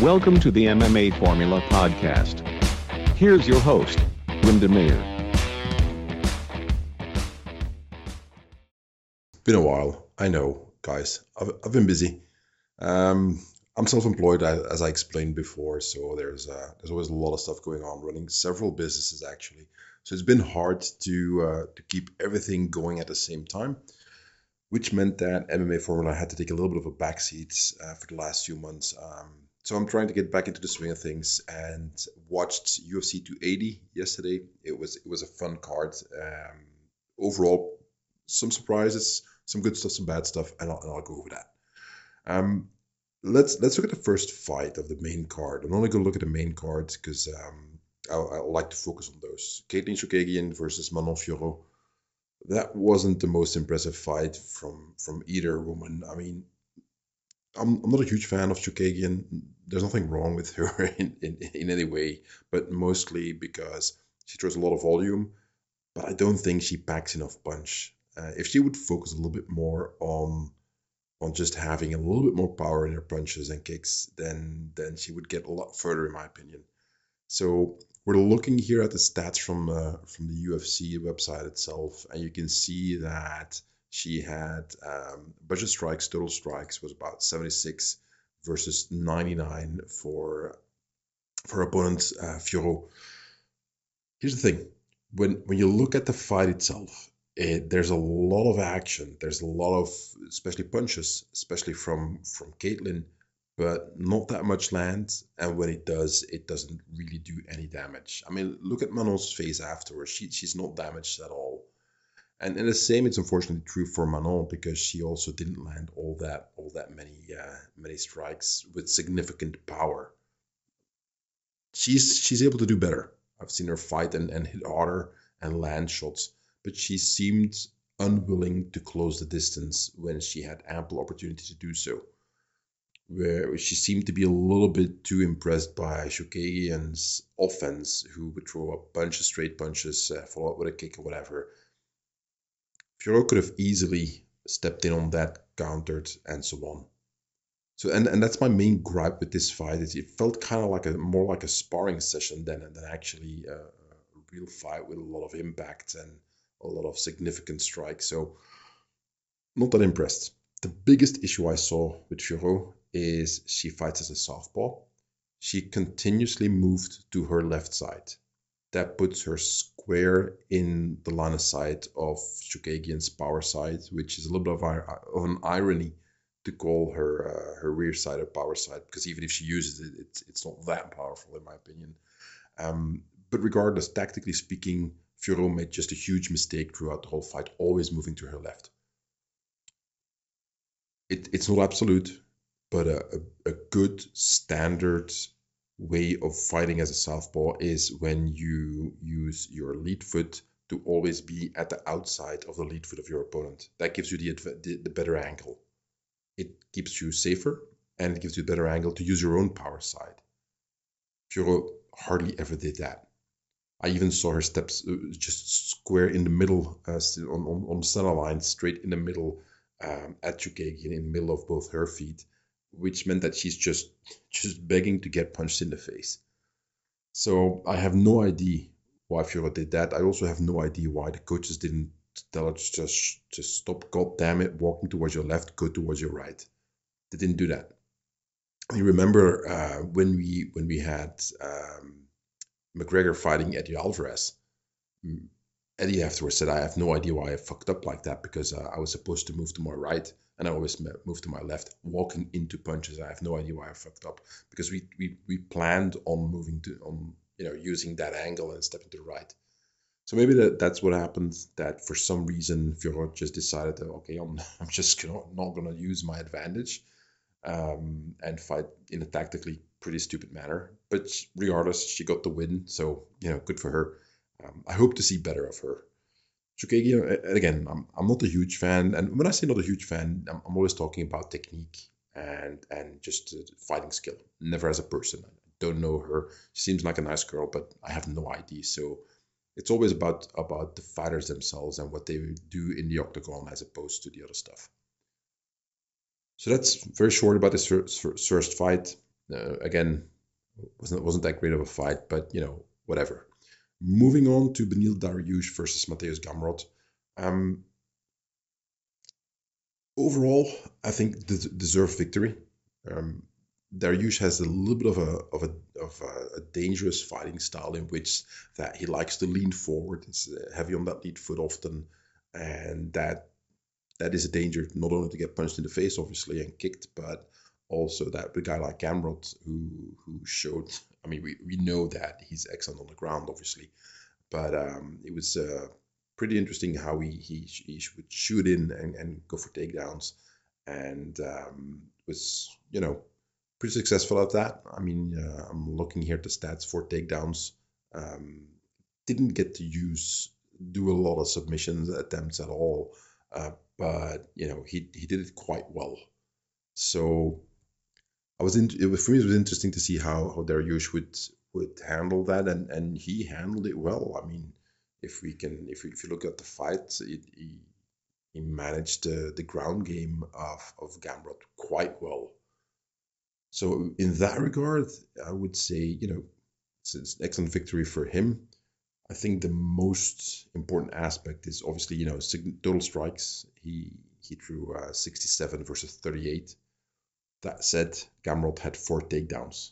Welcome to the MMA Formula Podcast. Here's your host, Linda Mayer. Been a while, I know, guys. I've, I've been busy. Um, I'm self-employed, as I explained before, so there's uh, there's always a lot of stuff going on, running several businesses actually. So it's been hard to uh, to keep everything going at the same time, which meant that MMA Formula had to take a little bit of a backseat uh, for the last few months. Um, so I'm trying to get back into the swing of things and watched UFC 280 yesterday. It was it was a fun card. Um, overall, some surprises, some good stuff, some bad stuff, and I'll, and I'll go over that. Um, let's let's look at the first fight of the main card. I'm only going to look at the main card because um, I, I like to focus on those. Katlyn Chookagian versus Manon Fiorot. That wasn't the most impressive fight from from either woman. I mean, I'm, I'm not a huge fan of Chookagian. There's nothing wrong with her in, in, in any way, but mostly because she throws a lot of volume, but I don't think she packs enough punch. Uh, if she would focus a little bit more on on just having a little bit more power in her punches and kicks, then then she would get a lot further, in my opinion. So we're looking here at the stats from uh, from the UFC website itself, and you can see that she had um, budget strikes, total strikes was about 76 versus 99 for for opponent uh, Fiorot. Here's the thing: when when you look at the fight itself, it, there's a lot of action. There's a lot of, especially punches, especially from from Katlyn, but not that much land. And when it does, it doesn't really do any damage. I mean, look at Manon's face afterwards. She she's not damaged at all. And, and the same is unfortunately true for Manon because she also didn't land all that all that many uh, many strikes with significant power. She's she's able to do better. I've seen her fight and, and hit harder and land shots, but she seemed unwilling to close the distance when she had ample opportunity to do so. Where she seemed to be a little bit too impressed by Chookagian's offense, who would throw a bunch of straight punches, uh, follow up with a kick or whatever, Fiorot could have easily stepped in on that, countered, and so on. So and, and that's my main gripe with this fight is it felt kind of like a more like a sparring session than than actually a, a real fight with a lot of impact and a lot of significant strikes. So not that impressed. The biggest issue I saw with Fiorot is she fights as a southpaw. She continuously moved to her left side that puts her square in the line of sight of Chookagian's power side, which is a little bit of, of an irony to call her uh, her rear side a power side because even if she uses it, it's it's not that powerful in my opinion. Um, but regardless, tactically speaking, Fiorot made just a huge mistake throughout the whole fight, always moving to her left. It, it's not absolute, but a, a, a good standard way of fighting as a southpaw is when you use your lead foot to always be at the outside of the lead foot of your opponent. That gives you the, the, the better angle. It keeps you safer and it gives you a better angle to use your own power side. Fiorot hardly ever did that. I even saw her steps uh, just square in the middle, uh, on, on, on the center line, straight in the middle um, at Chookagian, in the middle of both her feet which meant that she's just just begging to get punched in the face. So I have no idea why Fiorot did that. I also have no idea why the coaches didn't tell her just just stop. God damn it, walking towards your left, go towards your right. They didn't do that. You remember uh, when we when we had um, McGregor fighting Eddie Alvarez. Eddie afterwards said, "I have no idea why I fucked up like that because uh, I was supposed to move to my right." And I always move to my left, walking into punches. I have no idea why I fucked up because we we, we planned on moving to on you know using that angle and stepping to the right. So maybe that, that's what happened. That for some reason Fiorot just decided that okay, I'm I'm just gonna, not gonna use my advantage um, and fight in a tactically pretty stupid manner. But regardless, she got the win, so you know, good for her. Um, I hope to see better of her Chookagian, again, I'm, I'm not a huge fan. And when I say not a huge fan, I'm, I'm always talking about technique and and just fighting skill, never as a person. I don't know her. She seems like a nice girl, but I have no idea. So it's always about about the fighters themselves and what they do in the octagon as opposed to the other stuff. So that's very short about this first, first fight. uh, again, wasn't wasn't that great of a fight, but you know, whatever. Moving on to Beneil Dariush versus Mateusz Gamrot. Um, overall, I think des- deserved victory. Um, Dariush has a little bit of a of a of a, dangerous fighting style in which that he likes to lean forward. He's uh, heavy on that lead foot often, and that that is a danger not only to get punched in the face, obviously, and kicked, but also that a guy like Gamrot who who showed. I mean, we, we know that he's excellent on the ground, obviously, but um, it was uh, pretty interesting how he he, he would shoot in and, and go for takedowns, and um, was you know pretty successful at that. I mean, uh, I'm looking here at the stats for takedowns. Um, didn't get to use do a lot of submissions attempts at all, uh, but you know he he did it quite well. So I was in, it was, for me it was interesting to see how how Dariush would would handle that, and and he handled it well. I mean, if we can if, if you look at the fight, it, he he managed the, the ground game of of Gamrot quite well. So in that regard, I would say you know it's, it's an excellent victory for him. I think the most important aspect is obviously you know total strikes. He he threw uh, 67 versus 38 that said, Gamrot had four takedowns.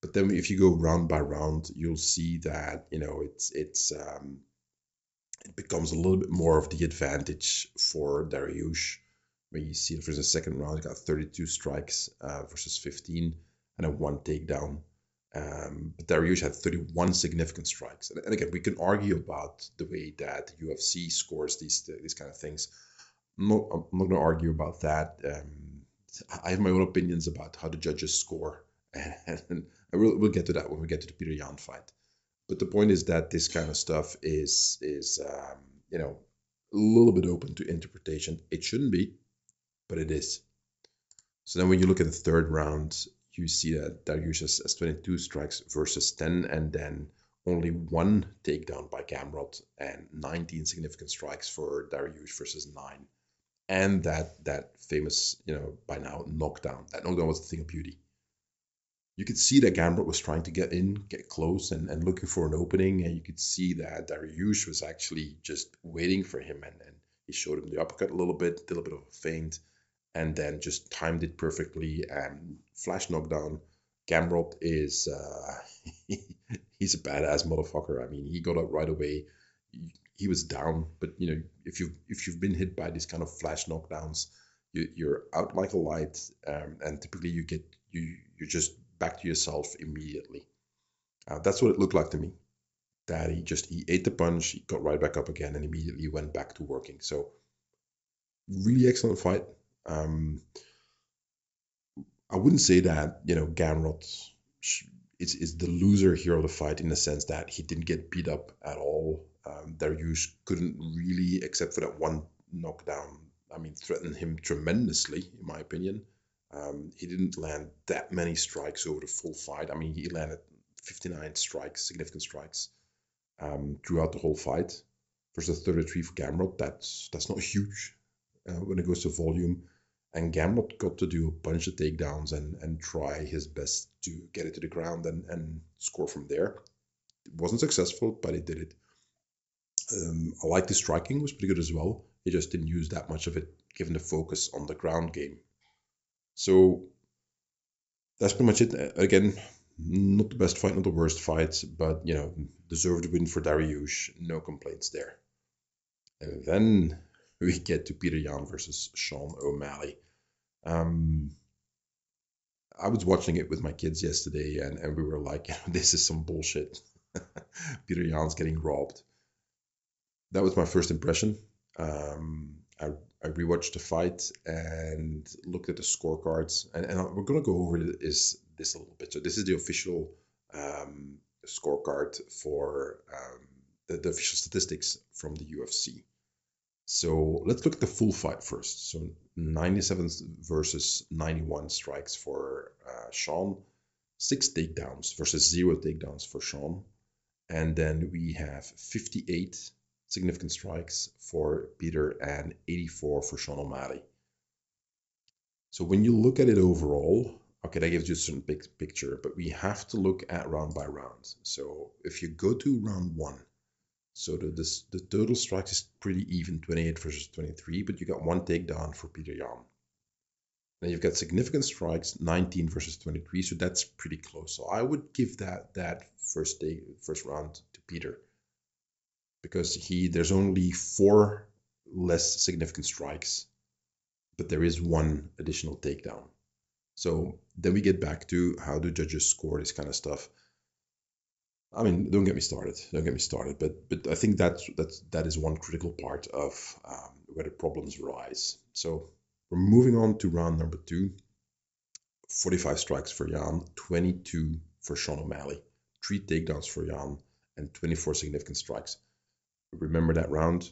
But then if you go round by round, you'll see that, you know, it's it's um, it becomes a little bit more of the advantage for Dariush. When you see for the second round, he got 32 strikes uh, versus 15 and a one takedown. Um, but Dariush had 31 significant strikes. And, and, again, we can argue about the way that UFC scores these these kind of things. I'm not, not going to argue about that. Um, I have my own opinions about how the judges score, and will we'll get to that when we get to the Peter Yan fight. But the point is that this kind of stuff is is um, you know a little bit open to interpretation. It shouldn't be, but it is. So then when you look at the third round, you see that Dariush has, has 22 strikes versus 10, and then only one takedown by Gamrot and 19 significant strikes for Dariush versus nine and that that famous, you know, by now knockdown. That knockdown was a thing of beauty. You could see that Gamrot was trying to get in, get close, and, and looking for an opening, and you could see that Dariush was actually just waiting for him, and, and he showed him the uppercut a little bit, did a little bit of a feint, and then just timed it perfectly and flash knockdown. Gamrot is uh, he's a badass motherfucker. I mean, he got up right away he was down. But you know, if you if you've been hit by these kind of flash knockdowns, you, you're out like a light, um, and typically you get you you're just back to yourself immediately. Uh, that's what it looked like to me. That he just he ate the punch, he got right back up again, and immediately went back to working. So really excellent fight. Um, I wouldn't say that you know Gamrot is is the loser here of the fight in the sense that he didn't get beat up at all. Um, Dariush couldn't really, except for that one knockdown, I mean, threaten him tremendously, in my opinion. Um, he didn't land that many strikes over the full fight. I mean, he landed 59 strikes, significant strikes, um, throughout the whole fight. Versus 33 for Gamrot, that's that's not huge uh, when it goes to volume. And Gamrot got to do a bunch of takedowns and and try his best to get it to the ground and and score from there. It wasn't successful, but he did it. Um, I like the striking was pretty good as well. He just didn't use that much of it, given the focus on the ground game. So that's pretty much it. Again, not the best fight, not the worst fight, but you know, deserved win for Dariush. No complaints there. And then we get to Peter Yan versus Sean O'Malley. Um, I was watching it with my kids yesterday, and, and we were like, this is some bullshit. Peter Yan's getting robbed that was my first impression. Um, I, I rewatched the fight and looked at the scorecards, and, and we're gonna go over this this a little bit. So this is the official um, scorecard for um, the, the official statistics from the UFC. So let's look at the full fight first. So 97 versus 91 strikes for uh, Sean, six takedowns versus zero takedowns for Sean, and then we have 58 significant strikes for Peter and 84 for Sean O'Malley. So when you look at it overall, Okay, that gives you a certain big picture, but we have to look at round by round. So if you go to round one, so the this, the total strikes is pretty even, 28 versus 23, but you got one takedown for Peter Yan. Then you've got significant strikes, 19 versus 23, so that's pretty close. So I would give that that first day, first round to Peter, because he there's only four less significant strikes, but there is one additional takedown. So then we get back to how do judges score this kind of stuff. I mean, don't get me started. Don't get me started. But but I think that's that's that is one critical part of um, where the problems rise. So we're moving on to round number two. 45 strikes for Yan, 22 for Sean O'Malley, three takedowns for Yan, and 24 significant strikes. Remember that round?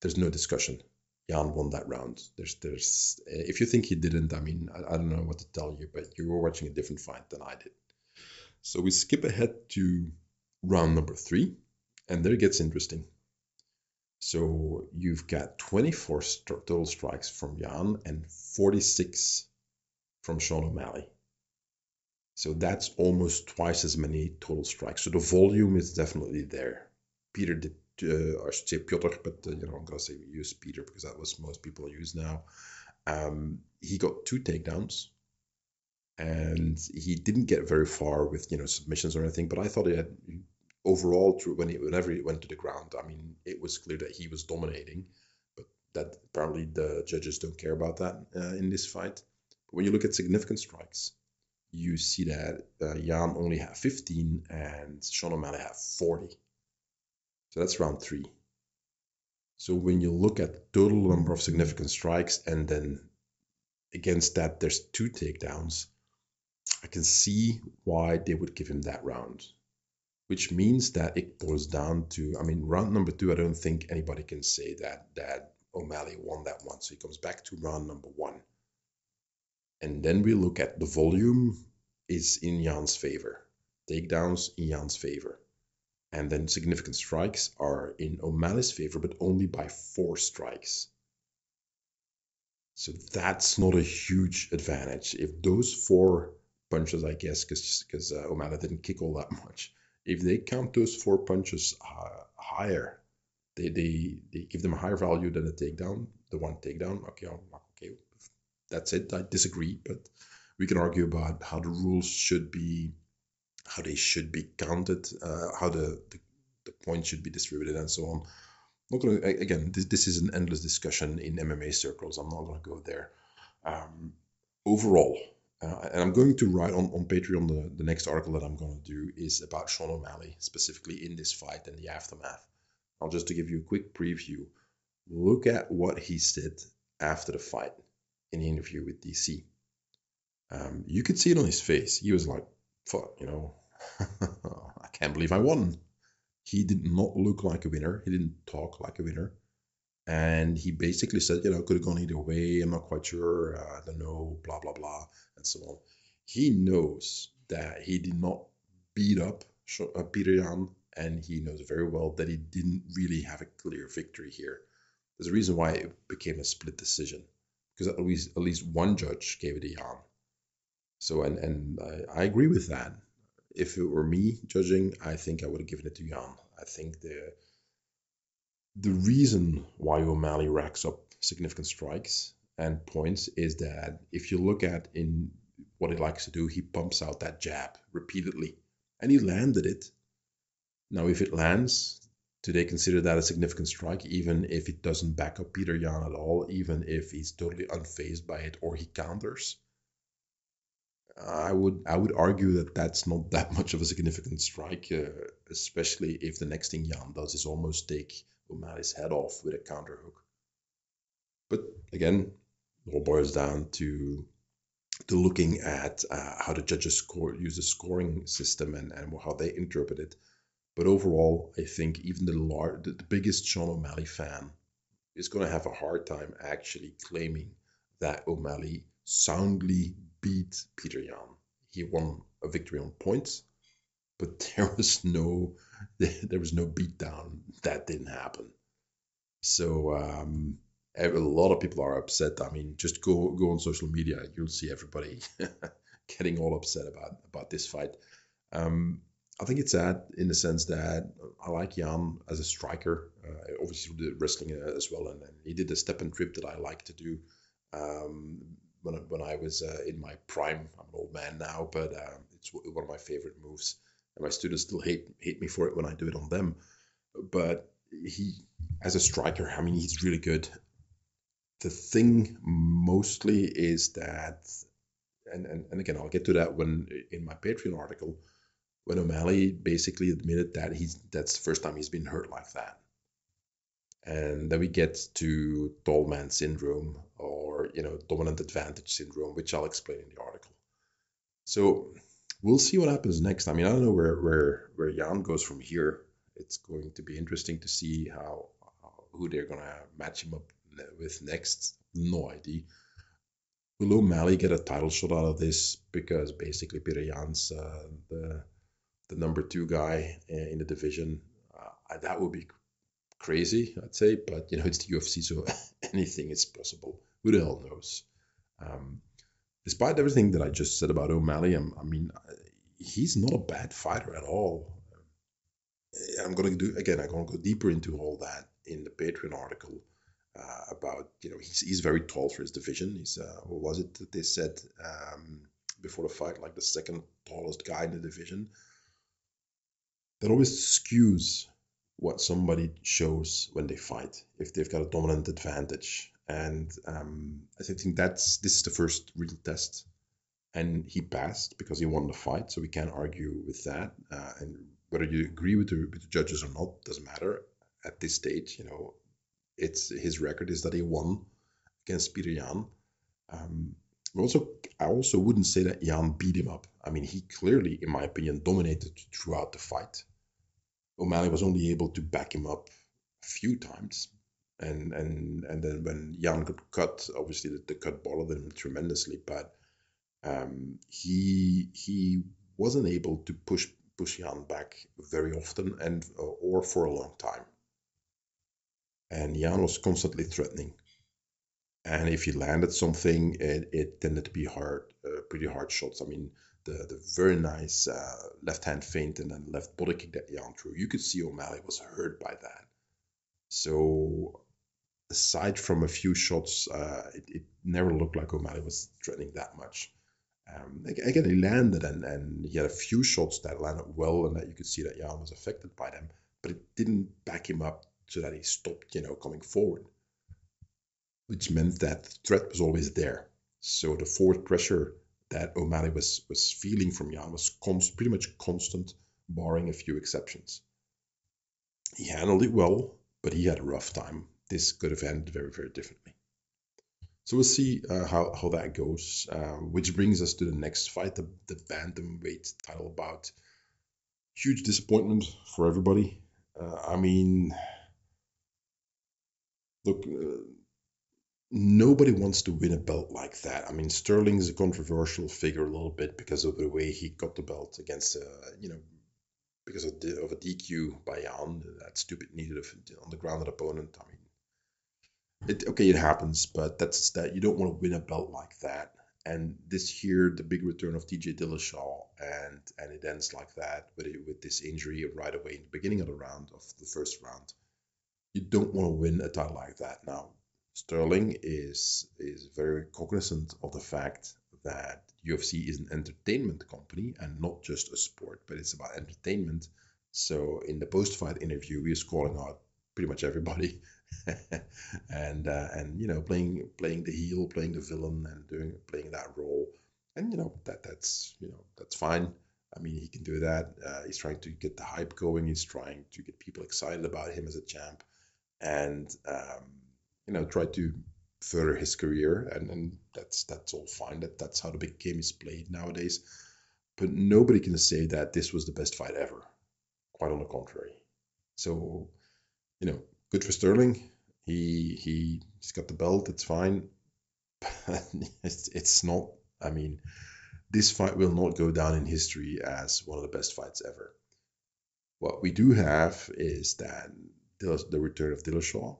There's no discussion. Yan won that round. There's, there's. Eh, if you think he didn't, I mean, I, I don't know what to tell you, but you were watching a different fight than I did. So we skip ahead to round number three, and there it gets interesting. So you've got 24 st- total strikes from Yan and 46 from Sean O'Malley. So that's almost twice as many total strikes. So the volume is definitely there. Peter did, uh, I should say Piotr, but uh, you know I'm gonna say we use Peter because that was most people use now. Um, he got two takedowns, and he didn't get very far with you know submissions or anything. But I thought he had overall, when he, whenever he went to the ground, I mean, it was clear that he was dominating, but that apparently the judges don't care about that uh, in this fight. But when you look at significant strikes, you see that uh, Yan only had 15 and Sean O'Malley had 40. So that's round three. So when you look at total number of significant strikes and then against that there's two takedowns, I can see why they would give him that round which means that it boils down to, I mean, round number two, I don't think anybody can say that that O'Malley won that one. So he comes back to round number one. And then we look at the volume is in Yan's favor. Takedowns in Yan's favor. And then significant strikes are in O'Malley's favor, but only by four strikes. So that's not a huge advantage. If those four punches, I guess, because uh, O'Malley didn't kick all that much, if they count those four punches uh, higher, they, they they give them a higher value than a takedown, the one takedown. Okay, I'm okay, that's it. I disagree, but we can argue about how the rules should be, how they should be counted, uh, how the, the the points should be distributed, and so on. Not gonna again. This this is an endless discussion in MMA circles. I'm not gonna go there. Um, overall, uh, and I'm going to write on, on Patreon the, the next article that I'm going to do is about Sean O'Malley, specifically in this fight and the aftermath. I'll just to give you a quick preview. Look at what he said after the fight in the interview with DC. Um, you could see it on his face. He was like, fuck, you know, I can't believe I won. He did not look like a winner. He didn't talk like a winner and he basically said, you know, could have gone either way. I'm not quite sure. Uh, I don't know. Blah blah blah, and so on. He knows that he did not beat up uh, Peter Yan, and he knows very well that he didn't really have a clear victory here. There's a reason why it became a split decision, because at least at least one judge gave it to Yan. So and and I, I agree with that. If it were me judging, I think I would have given it to Yan. I think the the reason why O'Malley racks up significant strikes and points is that if you look at in what he likes to do, he pumps out that jab repeatedly, and he landed it. Now, if it lands, do they consider that a significant strike, even if it doesn't back up Peter Yan at all, even if he's totally unfazed by it or he counters? I would I would argue that that's not that much of a significant strike, uh, especially if the next thing Yan does is almost take O'Malley's head off with a counter hook. But again, it all boils down to to looking at uh, how the judges score use the scoring system and, and how they interpret it. But overall, I think even the, lar- the, the biggest Sean O'Malley fan is going to have a hard time actually claiming that O'Malley soundly beat Peter Yan. He won a victory on points, but there was no there was no beatdown. That didn't happen. So um, a lot of people are upset. I mean, just go go on social media. You'll see everybody getting all upset about about this fight. Um, I think it's sad in the sense that I like Yan as a striker. Uh, obviously, the wrestling uh, as well, and, and, he did the step and trip that I like to do. Um, when, when I was uh, in my prime, I'm an old man now, but um, it's one of my favorite moves, and my students still hate hate me for it when I do it on them. But he, as a striker, I mean, he's really good. The thing mostly is that, and, and, and again, I'll get to that when in my Patreon article when O'Malley basically admitted that he's that's the first time he's been hurt like that. And then we get to tall man syndrome or you know dominant advantage syndrome, which I'll explain in the article. So we'll see what happens next. I mean, I don't know where where where Yan goes from here. It's going to be interesting to see how, how who they're gonna match him up with next. No idea. Will O'Malley get a title shot out of this? Because basically Peter Yan's uh, the the number two guy in the division. Uh, that would be crazy, I'd say. But you know, it's the UFC, so anything is possible. Who the hell knows? Um, despite everything that I just said about O'Malley, I'm, i mean, he's not a bad fighter at all. I'm gonna do again. I'm gonna go deeper into all that in the Patreon article uh, about you know he's he's very tall for his division. He's uh, what was it that they said um, before the fight, like the second tallest guy in the division that always skews what somebody shows when they fight if they've got a dominant advantage. And um, I think that's this is the first real test, and he passed because he won the fight, so we can't argue with that. Uh, and whether you agree with the, with the judges or not doesn't matter at this stage. You know, it's his record is that he won against Peter Yan. Um, also, I also wouldn't say that Yan beat him up. I mean, he clearly, in my opinion, dominated throughout the fight. O'Malley was only able to back him up a few times. And and and then when Yan got cut, obviously the, the cut bothered him tremendously, but um, he he wasn't able to push push Yan back very often and uh, or for a long time. And Yan was constantly threatening. And if he landed something, it, it tended to be hard, uh, pretty hard shots. I mean, the, the very nice uh, left hand feint and then left body kick that Yan threw, you could see O'Malley was hurt by that. So, aside from a few shots, uh, it, it, never looked like O'Malley was threatening that much. Um, again, he landed and, and he had a few shots that landed well and that you could see that Yan was affected by them, but it didn't back him up so that he stopped, you know, coming forward, which meant that the threat was always there. So the forward pressure that O'Malley was was feeling from Yan was const, pretty much constant, barring a few exceptions. He handled it well, but he had a rough time. This could have ended very, very differently. So we'll see uh, how, how that goes, uh, which brings us to the next fight, the, the bantamweight title bout. Huge disappointment for everybody. Uh, I mean, look, uh, nobody wants to win a belt like that. I mean, Sterling is a controversial figure a little bit because of the way he got the belt against, uh, you know, because of, the, of a DQ by Yan, that stupid needed on the grounded opponent. I mean, it, okay, it happens, but that's that you don't want to win a belt like that. And this here, the big return of TJ Dillashaw, and and it ends like that with with this injury right away in the beginning of the round of the first round. You don't want to win a title like that now Sterling is is very cognizant of the fact that UFC is an entertainment company and not just a sport, but it's about entertainment. So in the post-fight interview, he is calling out pretty much everybody, and uh, and you know playing playing the heel, playing the villain, and doing playing that role, and you know that that's you know that's fine. I mean, he can do that. Uh, he's trying to get the hype going. He's trying to get people excited about him as a champ, and um, you know, try to further his career, and, and that's that's all fine. That that's how the big game is played nowadays. But nobody can say that this was the best fight ever. Quite on the contrary. So, you know, good for Sterling. He he he's got the belt. It's fine. It's it's not. I mean, this fight will not go down in history as one of the best fights ever. What we do have is that the return of Dillashaw,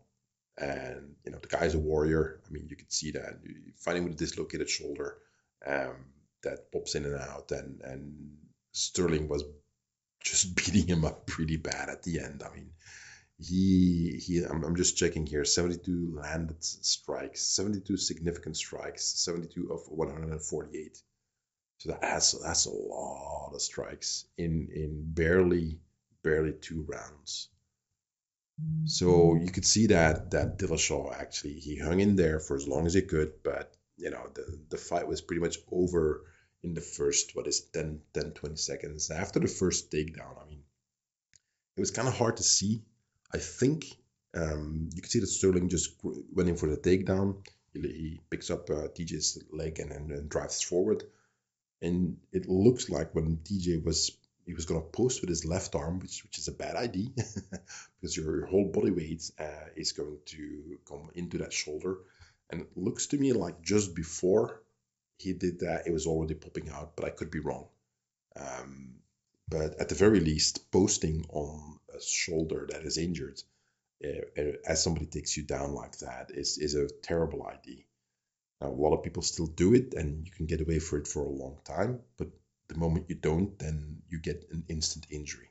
and you know the guy's a warrior. I mean, you could see that fighting with a dislocated shoulder. Um, that pops in and out, and and Sterling was just beating him up pretty bad at the end. I mean, he he I'm, I'm just checking here. 72 landed strikes 72 significant strikes 72 of 148 so that's that's a lot of strikes in in barely barely two rounds. So mm-hmm. you could see that that Dillashaw actually he hung in there for as long as he could but you know the the fight was pretty much over in the first what is 10 10 20 seconds. After the first takedown i mean it was kind of hard to see I think um, you can see that Sterling just went in for the takedown. He, picks up uh, TJ's leg and, and drives forward. And it looks like when TJ was he was going to post with his left arm, which which is a bad idea because your, your whole body weight uh, is going to come into that shoulder. And it looks to me like just before he did that, it was already popping out, but I could be wrong. Um, but at the very least, posting on a shoulder that is injured uh, as somebody takes you down like that is is a terrible idea. Now, a lot of people still do it, and you can get away for it for a long time. But the moment you don't, then you get an instant injury.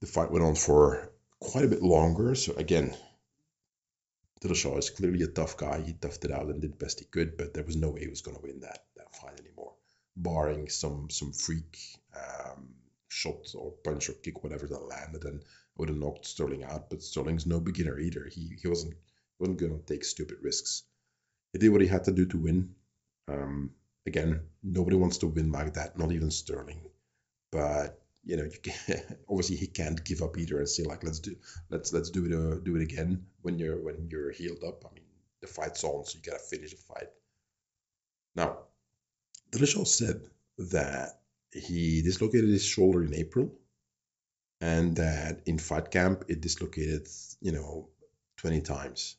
The fight went on for quite a bit longer. So again, Dillashaw is clearly a tough guy. He toughed it out and did the best he could, but there was no way he was going to win that that fight anymore, barring some some freak um, shot or punch or kick, whatever that landed, and would have knocked Sterling out. But Sterling's no beginner either. He he wasn't wasn't going to take stupid risks. He did what he had to do to win. Um, again, nobody wants to win like that, not even Sterling. But you know, you can, obviously he can't give up either and say like, let's do let's let's do it uh, do it again when you're when you're healed up. I mean, the fight's on, so you gotta finish the fight. Now, Dillashaw said that he dislocated his shoulder in April, and that in fight camp it dislocated, you know, 20 times.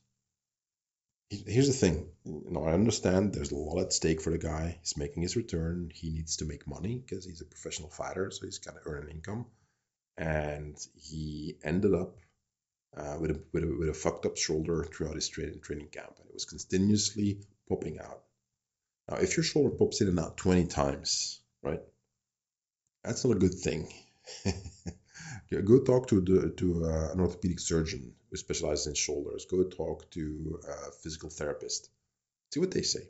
Here's the thing. You know, I understand there's a lot at stake for the guy. He's making his return. He needs to make money because he's a professional fighter, so he's got to earn an income. And he ended up uh, with, a, with, a, with a fucked up shoulder throughout his training, training camp, and it was continuously popping out. Now, if your shoulder pops in and out 20 times, right, that's not a good thing. go talk to the, to uh, an orthopedic surgeon who specializes in shoulders. Go talk to a physical therapist. See what they say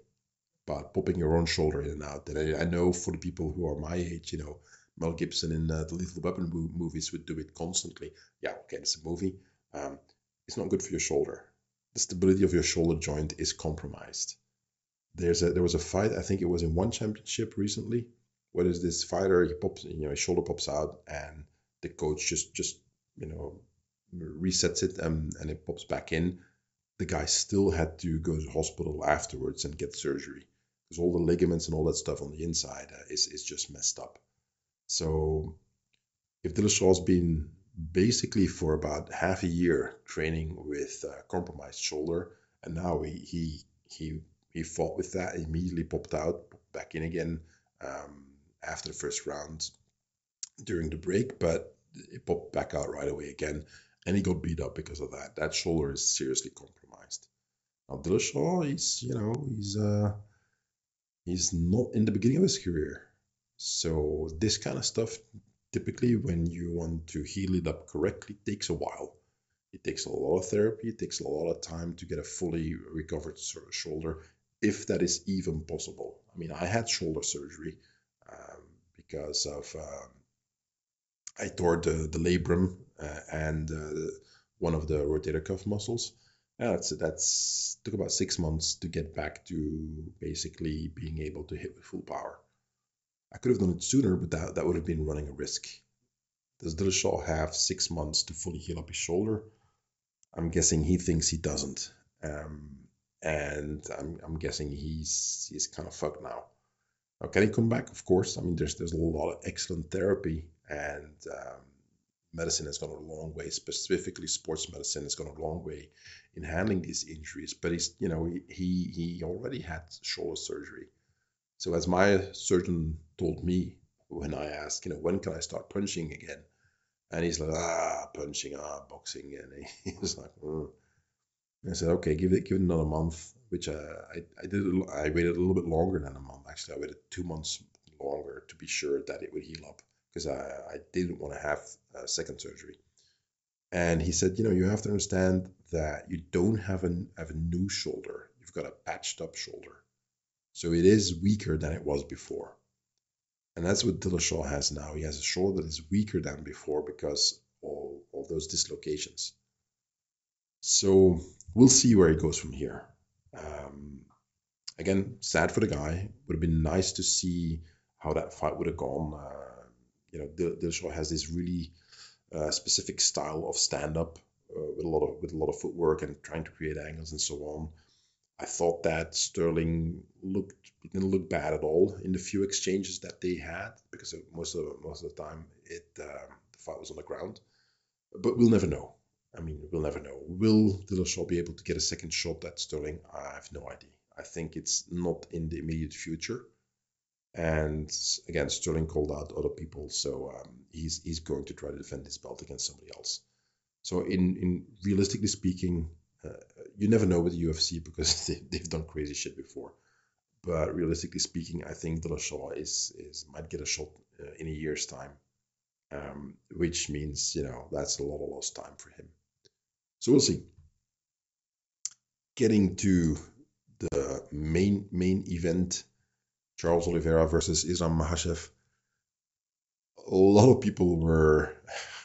about popping your own shoulder in and out. And I, I know for the people who are my age, you know, Mel Gibson in uh, the Lethal Weapon movies would do it constantly. Yeah, okay, it's a movie. Um, it's not good for your shoulder. The stability of your shoulder joint is compromised. There's a there was a fight. I think it was in one championship recently what is this fighter? He pops, you know, his shoulder pops out, and the coach just just you know resets it and, and it pops back in. The guy still had to go to hospital afterwards and get surgery because all the ligaments and all that stuff on the inside uh, is is just messed up. So if Dillashaw's been basically for about half a year training with a compromised shoulder, and now he he he he fought with that, immediately popped out, back in again. Um, after the first round during the break, but it popped back out right away again, and he got beat up because of that. That shoulder is seriously compromised. Now Dillashaw, he's you know he's uh he's not in the beginning of his career, so this kind of stuff typically when you want to heal it up correctly takes a while. It takes a lot of therapy. It takes a lot of time to get a fully recovered shoulder, if that is even possible. I mean, I had shoulder surgery because of um, I tore the, the labrum uh, and uh, one of the rotator cuff muscles. That's that's took about six months to get back to basically being able to hit with full power. I could have done it sooner, but that, that would have been running a risk. Does Dillashaw have six months to fully heal up his shoulder? I'm guessing he thinks he doesn't. Um, and I'm, I'm guessing he's he's kind of fucked now. Now, can he come back? Of course. I mean, there's there's a lot of excellent therapy, and um, medicine has gone a long way. Specifically, sports medicine has gone a long way in handling these injuries. But he's, you know, he he already had shoulder surgery. So as my surgeon told me when I asked, you know, when can I start punching again? And he's like, ah, punching, ah, boxing, and he, was like, mm. And I said, okay, give it give it another month, which I I did. I waited a little bit longer than a month. Actually, I waited two months longer to be sure that it would heal up because I I didn't want to have a second surgery. And he said, you know, you have to understand that you don't have a have a new shoulder. You've got a patched up shoulder, so it is weaker than it was before. And that's what Dillashaw has now. He has a shoulder that is weaker than before because all of those dislocations. So we'll see where it goes from here. Um, again, sad for the guy. Would have been nice to see how that fight would have gone. Uh, you know, Dillashaw has this really uh, specific style of stand up uh, with a lot of with a lot of footwork and trying to create angles and so on. I thought that Sterling looked didn't look bad at all in the few exchanges that they had because most of most of the time it um, the fight was on the ground. But we'll never know. I mean, we'll never know. Will Dillashaw be able to get a second shot at Sterling? I have no idea. I think it's not in the immediate future. And again, Sterling called out other people, so um, he's he's going to try to defend his belt against somebody else. So, in in realistically speaking, uh, you never know with the UFC because they, they've done crazy shit before. But realistically speaking, I think Dillashaw is is might get a shot uh, in a year's time, um, which means you know that's a lot of lost time for him. So we'll see. Getting to the main main event, Charles Oliveira versus Islam Makhachev. A lot of people were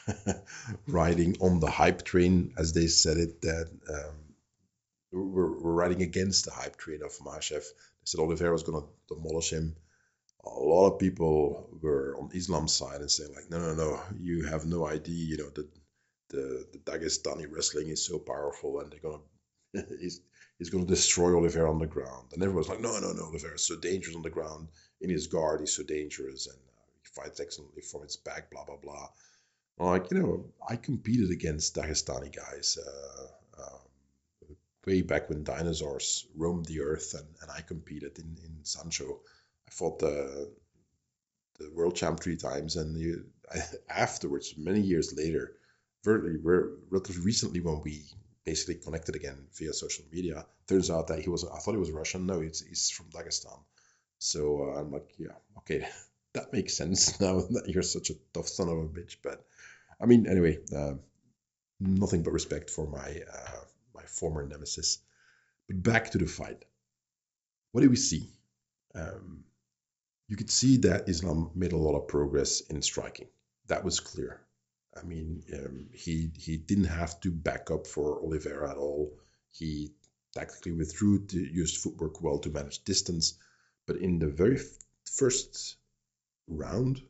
riding on the hype train, as they said it, that um, we're, we're riding against the hype train of Makhachev. They said Oliveira was going to demolish him. A lot of people were on Islam's side and saying like, no, no, no, you have no idea. You know, the the, the Dagestani wrestling is so powerful and they're gonna he's he's gonna destroy Oliveira on the ground. And everyone's like, no, no, no, Oliveira's so dangerous on the ground. In his guard, he's so dangerous and uh, he fights excellently from his back. Blah blah blah. Like you know, I competed against Dagestani guys uh, uh, way back when dinosaurs roamed the earth, and, and I competed in in sambo. I fought the the world champ three times, and I, afterwards, many years later, very, relatively recently when we basically connected again via social media. Turns out that he was I thought he was Russian. No, he's he's from Dagestan. So uh, I'm like, yeah, okay, that makes sense now that you're such a tough son of a bitch. But I mean, anyway, uh, nothing but respect for my uh, my former nemesis. But back to the fight. What did we see? Um, you could see that Islam made a lot of progress in striking. That was clear. I mean, um, he he didn't have to back up for Oliveira at all. He tactically withdrew, to, used footwork well to manage distance. But in the very first round,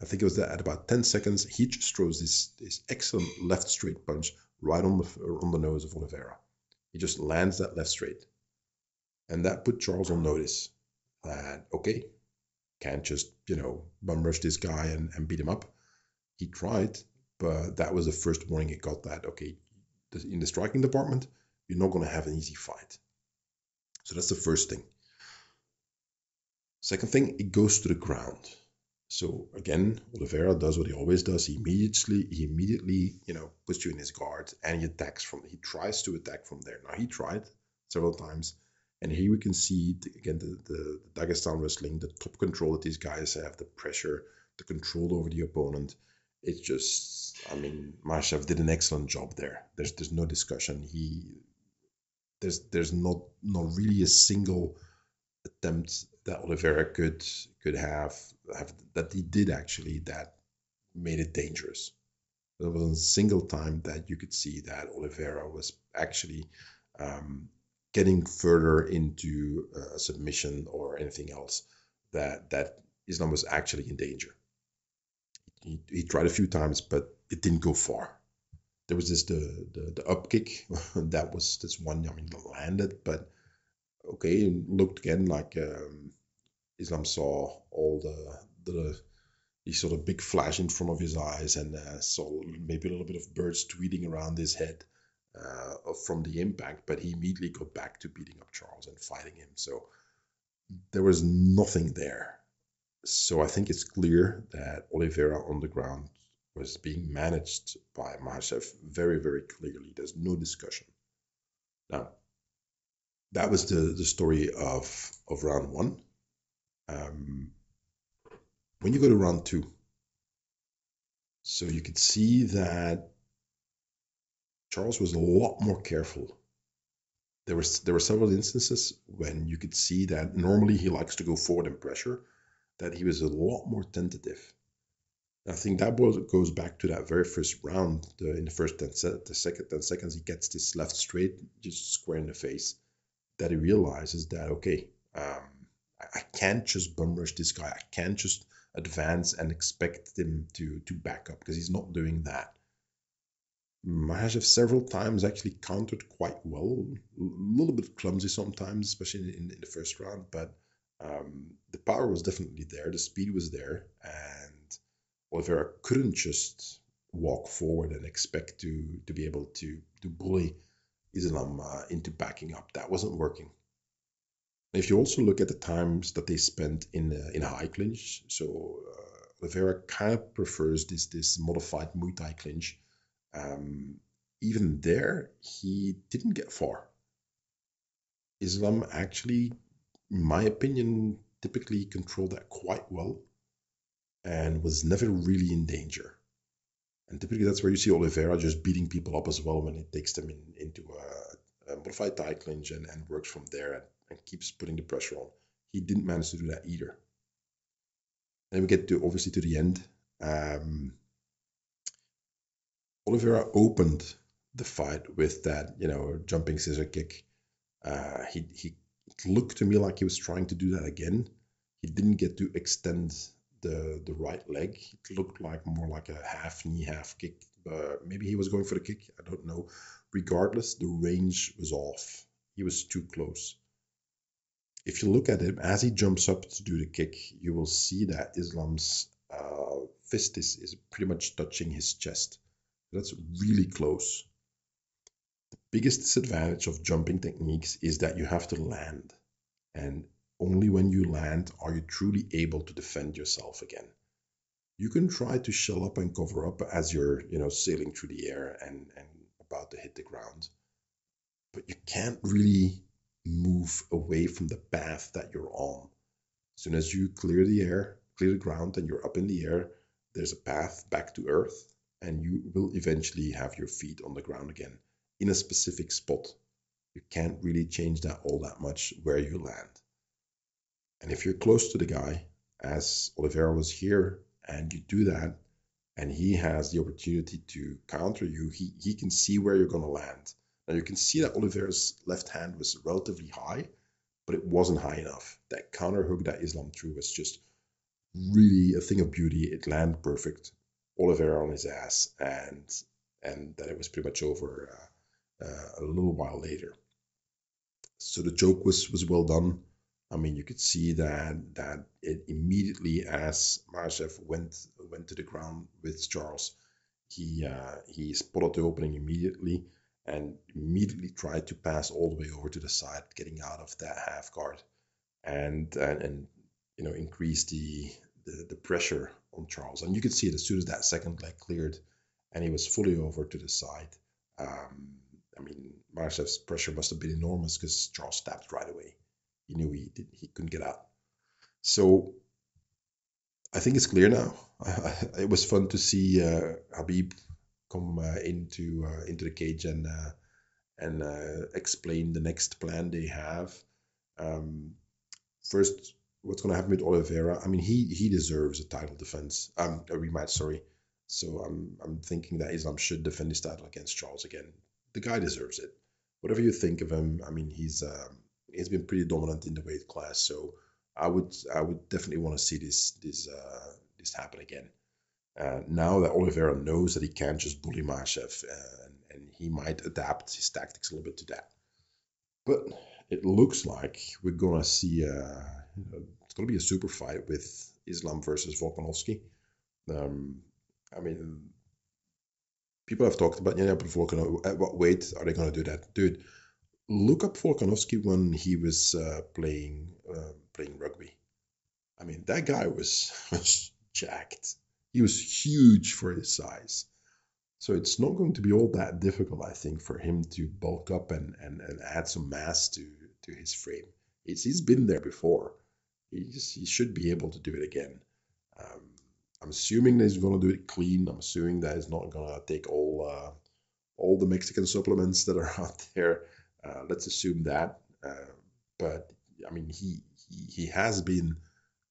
I think it was at about 10 seconds, he just throws this, this excellent left straight punch right on the on the nose of Oliveira. He just lands that left straight. And that put Charles on notice that, okay, can't just, you know, bum rush this guy and, and beat him up he tried, but that was the first warning he got that okay, in the striking department, you're not going to have an easy fight. So that's the first thing. Second thing, it goes to the ground. So again, Oliveira does what he always does. He immediately, he immediately, you know, puts you in his guard and he attacks from. He tries to attack from there. Now he tried several times, and here we can see again the, the, the Dagestan wrestling, the top control that these guys have, the pressure, the control over the opponent it's just I mean Makhachev did an excellent job there. There's there's no discussion. He there's there's not not really a single attempt that Oliveira could could have have that he did actually that made it dangerous. There wasn't a single time that you could see that Oliveira was actually um, getting further into a submission or anything else that that Islam was actually in danger. He, he tried a few times, but it didn't go far. There was this the the, the up kick that was this one. I mean, landed, but okay, looked again like um, Islam saw all the the he sort of big flash in front of his eyes and uh, saw maybe a little bit of birds tweeting around his head uh, from the impact, but he immediately got back to beating up Charles and fighting him. So there was nothing there. So I think it's clear that Oliveira on the ground was being managed by Makhachev very, very clearly. There's no discussion. Now, that was the, the story of, of round one. Um, when you go to round two, so you could see that Charles was a lot more careful. There was there were several instances when you could see that normally he likes to go forward in pressure, that he was a lot more tentative. I think that goes back to that very first round. The, in the first 10, the second 10 seconds, he gets this left straight, just square in the face. That he realizes that, okay, um, I, I can't just bum rush this guy. I can't just advance and expect him to, to back up because he's not doing that. Makhachev several times actually countered quite well, a little bit clumsy sometimes, especially in, in the first round, but um, the power was definitely there, the speed was there, and Oliveira couldn't just walk forward and expect to to be able to to bully Islam uh, into backing up. That wasn't working. If you also look at the times that they spent in a, in a high clinch, so uh, Oliveira kind of prefers this this modified Muay Thai clinch. Um, even there, he didn't get far. Islam actually, in my opinion, typically controlled that quite well and was never really in danger. And typically that's where you see Oliveira just beating people up as well when he takes them in, into a, a modified Thai clinch and, and works from there and, and keeps putting the pressure on. He didn't manage to do that either. Then we get to obviously to the end. Um, Oliveira opened the fight with that, you know, jumping scissor kick. Uh, he he looked to me like he was trying to do that again. He didn't get to extend the the right leg. It looked like more like a half knee, half kick. But maybe he was going for the kick. I don't know. Regardless, the range was off. He was too close. If you look at him as he jumps up to do the kick, you will see that Islam's uh, fist is, is pretty much touching his chest. That's really close. The biggest disadvantage of jumping techniques is that you have to land. And only when you land are you truly able to defend yourself again. You can try to shell up and cover up as you're, you know, sailing through the air and, and about to hit the ground. But you can't really move away from the path that you're on. As soon as you clear the air, clear the ground, and you're up in the air, there's a path back to earth, and you will eventually have your feet on the ground again in a specific spot. You can't really change that all that much where you land. And if you're close to the guy, as Oliveira was here, and you do that, and he has the opportunity to counter you, he, he can see where you're going to land. Now you can see that Oliveira's left hand was relatively high, but it wasn't high enough. That counter hook that Islam threw was just really a thing of beauty. It landed perfect. Oliveira on his ass, and and then it was pretty much over uh, uh, a little while later. So the joke was was well done. I mean, you could see that that it immediately as Makhachev went went to the ground with Charles, he uh, he spotted the opening immediately and immediately tried to pass all the way over to the side, getting out of that half guard, and and, and you know increase the, the the pressure on Charles. And you could see it as soon as that second leg cleared, and he was fully over to the side. Um, I mean, Makhachev's pressure must have been enormous because Charles stabbed right away he knew he did, he couldn't get out. So I think it's clear now. it was fun to see uh, Khabib come uh, into uh, into the cage and uh, and uh, explain the next plan they have. Um, first, what's going to happen with Oliveira? I mean, he he deserves a title defense, um, a rematch. Sorry. So I'm I'm thinking that Islam should defend his title against Charles again. The guy deserves it. Whatever you think of him, I mean, he's um, he's been pretty dominant in the weight class. So I would I would definitely want to see this this uh, this happen again. Uh, now that Oliveira knows that he can't just bully Makhachev, uh, and, and he might adapt his tactics a little bit to that. But it looks like we're gonna see a, uh, it's gonna be a super fight with Islam versus Volkanovski. Um, I mean, people have talked about yeah, but at what weight are they gonna do that, dude? look up Volkanovski when he was uh, playing uh, playing rugby. I mean, that guy was, was jacked. He was huge for his size. So it's not going to be all that difficult, I think, for him to bulk up and, and, and add some mass to, to his frame. It's, he's been there before. He's, he should be able to do it again. Um, I'm assuming that he's going to do it clean. I'm assuming that he's not going to take all uh, all the Mexican supplements that are out there. Uh, let's assume that. Uh, but I mean, he, he he has been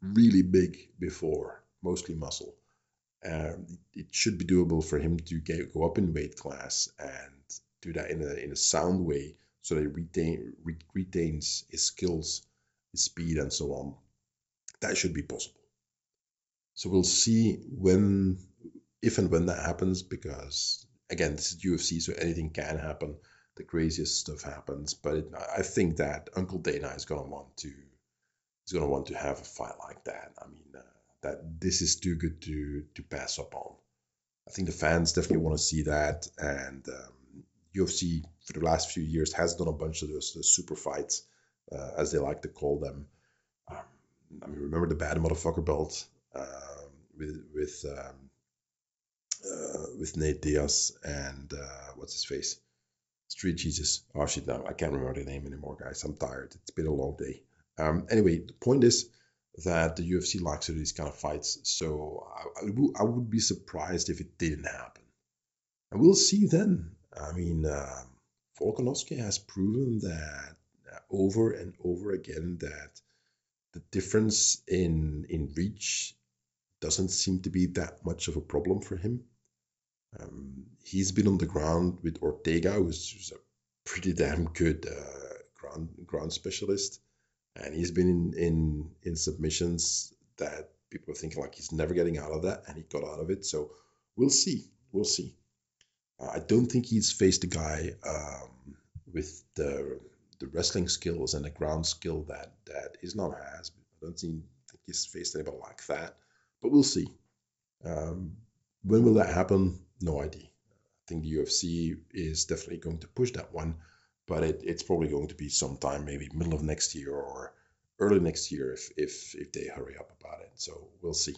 really big before, mostly muscle. Um, it should be doable for him to get, go up in weight class and do that in a in a sound way, so that he retain re, retains his skills, his speed, and so on. That should be possible. So we'll see when, if and when that happens, because again, this is UFC, so anything can happen. The craziest stuff happens, but it, I think that Uncle Dana is gonna want to, is gonna want to have a fight like that. I mean, uh, that this is too good to to pass up on. I think the fans definitely want to see that, and um, UFC for the last few years has done a bunch of those, those super fights, uh, as they like to call them. Um, I mean, remember the bad motherfucker belt um, with with um, uh, with Nate Diaz and uh, what's his face, Street Jesus. Oh shit, no, I can't remember the name anymore, guys. I'm tired. It's been a long day. Um, anyway, the point is that the UFC likes to do these kind of fights, so I, I, w- I would be surprised if it didn't happen. And we'll see then. I mean, uh, Volkanovski has proven that uh, over and over again that the difference in in reach doesn't seem to be that much of a problem for him. Um, he's been on the ground with Ortega, who's, who's a pretty damn good uh, ground ground specialist, and he's been in, in in submissions that people are thinking like he's never getting out of that, and he got out of it. So we'll see, we'll see. Uh, I don't think he's faced a guy um, with the the wrestling skills and the ground skill that that Islam has. I don't think he's faced anybody like that, but we'll see. Um, when will that happen? No idea. I think the UFC is definitely going to push that one, but it, it's probably going to be sometime, maybe middle of next year or early next year if if if they hurry up about it. So we'll see.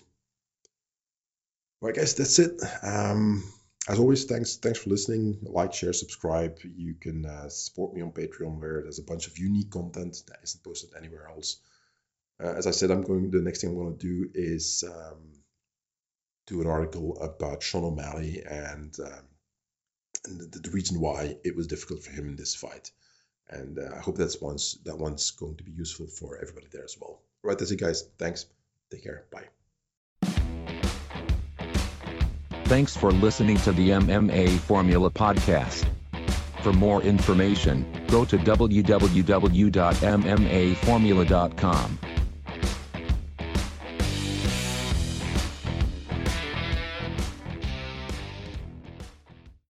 Well, I guess that's it. Um, as always, thanks thanks for listening. Like, share, subscribe. You can uh, support me on Patreon, where there's a bunch of unique content that isn't posted anywhere else. Uh, as I said, I'm going. The next thing I'm going to do is um, do an article about Sean O'Malley and, um, and the, the, reason why it was difficult for him in this fight. And uh, I hope that's once that one's going to be useful for everybody there as well. Right, that's it, guys. Thanks. Take care. Bye. Thanks for listening to the MMA Formula Podcast. For more information, go to www.mmaformula.com.